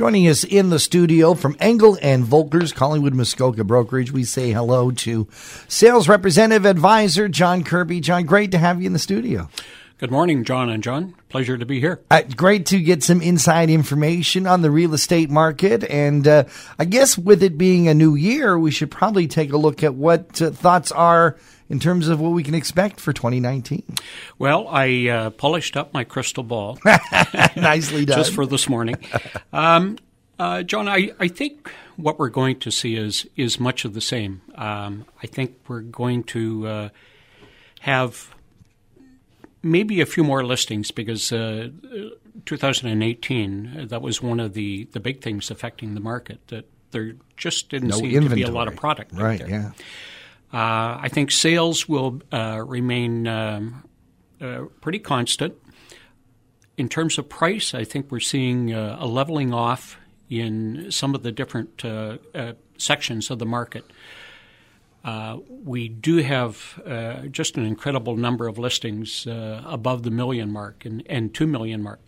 Joining us in the studio from Engel and Volkers, Collingwood Muskoka Brokerage, we say hello to sales representative advisor John Kirby. John, great to have you in the studio. Good morning, John and John. Pleasure to be here. Uh, great to get some inside information on the real estate market. And uh, I guess with it being a new year, we should probably take a look at what uh, thoughts are in terms of what we can expect for 2019. Well, I uh, polished up my crystal ball. Nicely done. Just for this morning. Um, uh, John, I, I think what we're going to see is, is much of the same. Um, I think we're going to uh, have maybe a few more listings because uh, 2018 that was one of the, the big things affecting the market that there just didn't no seem inventory. to be a lot of product right there. yeah uh, I think sales will uh, remain um, uh, pretty constant. In terms of price, I think we're seeing uh, a leveling off in some of the different uh, uh, sections of the market. Uh, we do have uh, just an incredible number of listings uh, above the million mark and, and two million mark.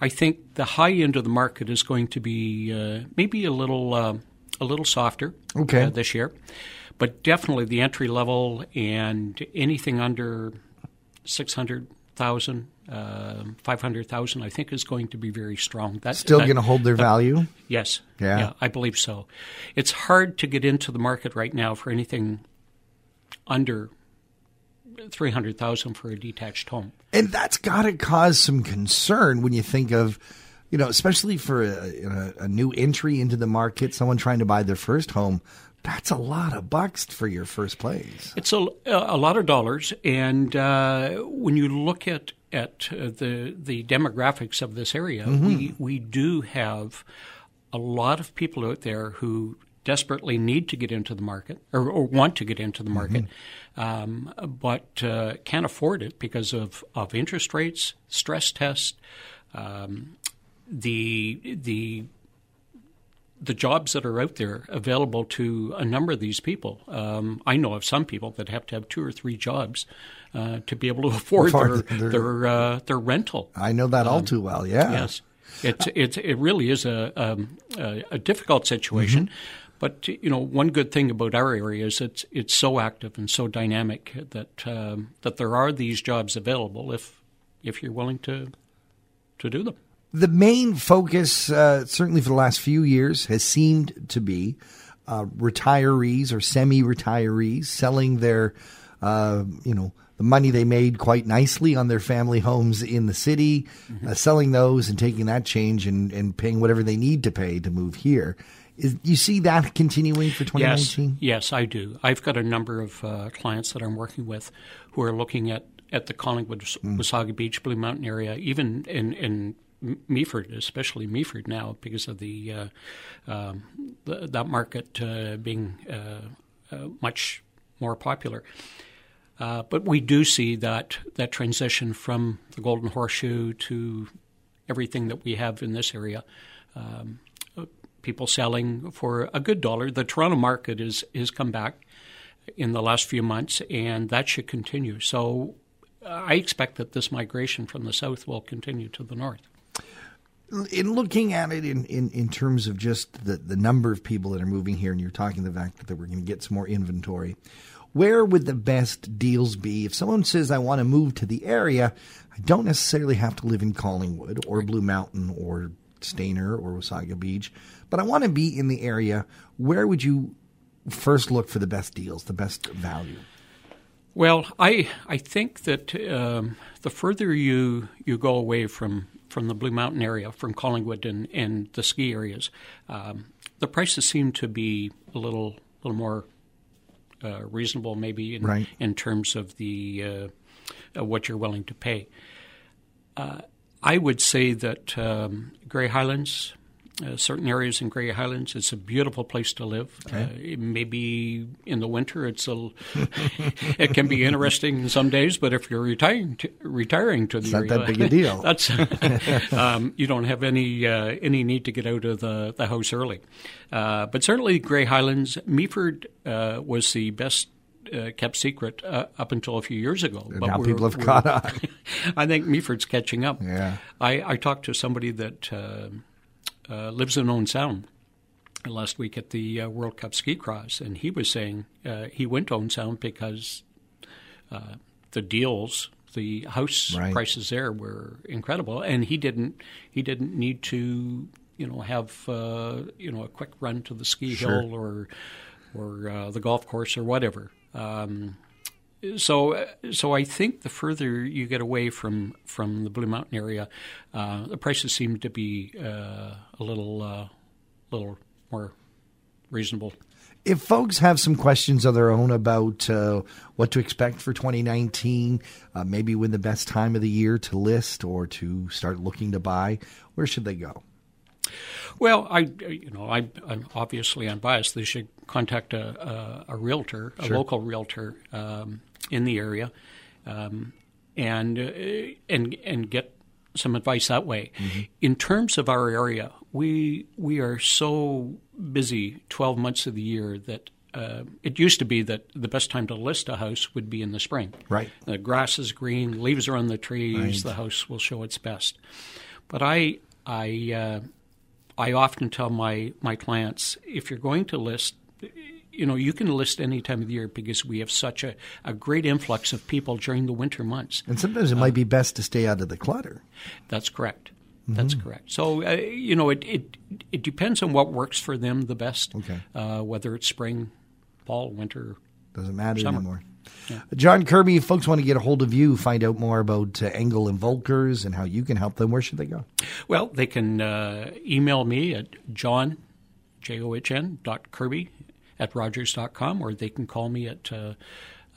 I think the high end of the market is going to be maybe a little a little softer okay. this year but definitely the entry level and anything under 600,000, uh, 500,000, I think is going to be very strong. That, Still going to hold their value? Uh, yes. Yeah. yeah. I believe so. It's hard to get into the market right now for anything under 300,000 for a detached home. And that's got to cause some concern when you think of you know, especially for a, a, a, new entry into the market, someone trying to buy their first home, that's a lot of bucks for your first place. It's a, a lot of dollars, and uh, when you look at at uh, the the demographics of this area, mm-hmm. we we do have a lot of people out there who desperately need to get into the market or, or want to get into the market, mm-hmm. um, but uh, can't afford it because of, of interest rates, stress tests, um, the the the jobs that are out there available to a number of these people. Um, I know of some people that have to have two or three jobs uh, to be able to afford their their their, uh, their, rental. I know that all um, too well. Yeah. Yes. It it it really is a um, a, a, difficult situation. Mm-hmm. But you know, one good thing about our area is it's it's so active and so dynamic that um, that there are these jobs available if if you're willing to to do them the main focus, uh, certainly for the last few years, has seemed to be uh, retirees or semi-retirees selling their, uh, you know, the money they made quite nicely on their family homes in the city, mm-hmm. Uh, selling those and taking that change and, and paying whatever they need to pay to move here. Is, you see that continuing for 2019? Yes, yes, I do. I've got a number of uh, clients that I'm working with who are looking at at the Collingwood, mm. Wasaga Beach, Blue Mountain area, even in, in Meaford, especially Meaford now, because of the, uh, um, the that market uh, being uh, uh, much more popular. But we do see that that transition from the Golden Horseshoe to everything that we have in this area. Um, people selling for a good dollar. The Toronto market is has come back in the last few months, and that should continue. So I expect that this migration from the south will continue to the north in looking at it in, in, in terms of just the, the number of people that are moving here, and you're talking the fact that we're going to get some more inventory, where would the best deals be? If someone says, I want to move to the area, I don't necessarily have to live in Collingwood or Blue Mountain or Stayner or Wasaga Beach, but I want to be in the area. Where would you first look for the best deals, the best value? Well, I I think that um, the further you you go away from from the Blue Mountain area, from Collingwood and, and the ski areas, um, the prices seem to be a little little more uh, reasonable, maybe in, right. in terms of the uh, what you're willing to pay. Uh, I would say that um, Grey Highlands uh, certain areas in Grey Highlands. It's a beautiful place to live. Okay. Uh, maybe in the winter, it's a it can be interesting some days, but if you're retiring to, retiring to the it's area, not that big a deal. that's um, you don't have any uh, any need to get out of the the house early. Uh, but certainly, Grey Highlands, Meaford uh, was the best uh, kept secret uh, up until a few years ago. But now people have caught on. I think Meaford's catching up. Yeah. I, I talked to somebody that uh, uh, lives in Owen Sound last week at the uh, World Cup Ski Cross, and he was saying uh, he went to Owen Sound because uh, the deals, the house Right. prices there were incredible, and he didn't he didn't need to you know have uh, you know a quick run to the ski Sure. hill or or uh, the golf course or whatever. Um, so, so I think the further you get away from, from the Blue Mountain area, uh, the prices seem to be uh, a little uh, little more reasonable. If folks have some questions of their own about uh, what to expect for 2019, uh, maybe when the best time of the year to list or to start looking to buy, where should they go? Well, I you know I I'm obviously I'm biased. They should contact a a, a realtor, a Sure. local realtor um, in the area, um, and uh, and and get some advice that way. In terms of our area, we we are so busy twelve months of the year that. Uh, it used to be that the best time to list a house would be in the spring. Right. The grass is green, leaves are on the trees, Right. the house will show its best. But I, I, uh, I often tell my my clients if you're going to list, you know, you can list any time of the year because we have such a, a great influx of people during the winter months. And sometimes it might be best to stay out of the clutter. That's correct. That's correct. So uh, you know, it, it it depends on what works for them the best. Okay. Uh, whether it's spring, fall, winter. Doesn't matter Summer. anymore. John Kirby, if folks want to get a hold of you, find out more about uh, Engel and Volkers and how you can help them, where should they go? Well, they can uh, email me at john, J O H N, dot Kirby at Rogers.com, or they can call me at uh,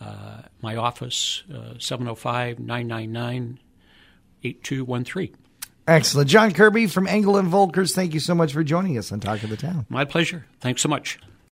uh, my office, 705 999 8213. Excellent. John Kirby from Engel and Volkers, thank you so much for joining us on Talk of the Town. My pleasure. Thanks so much.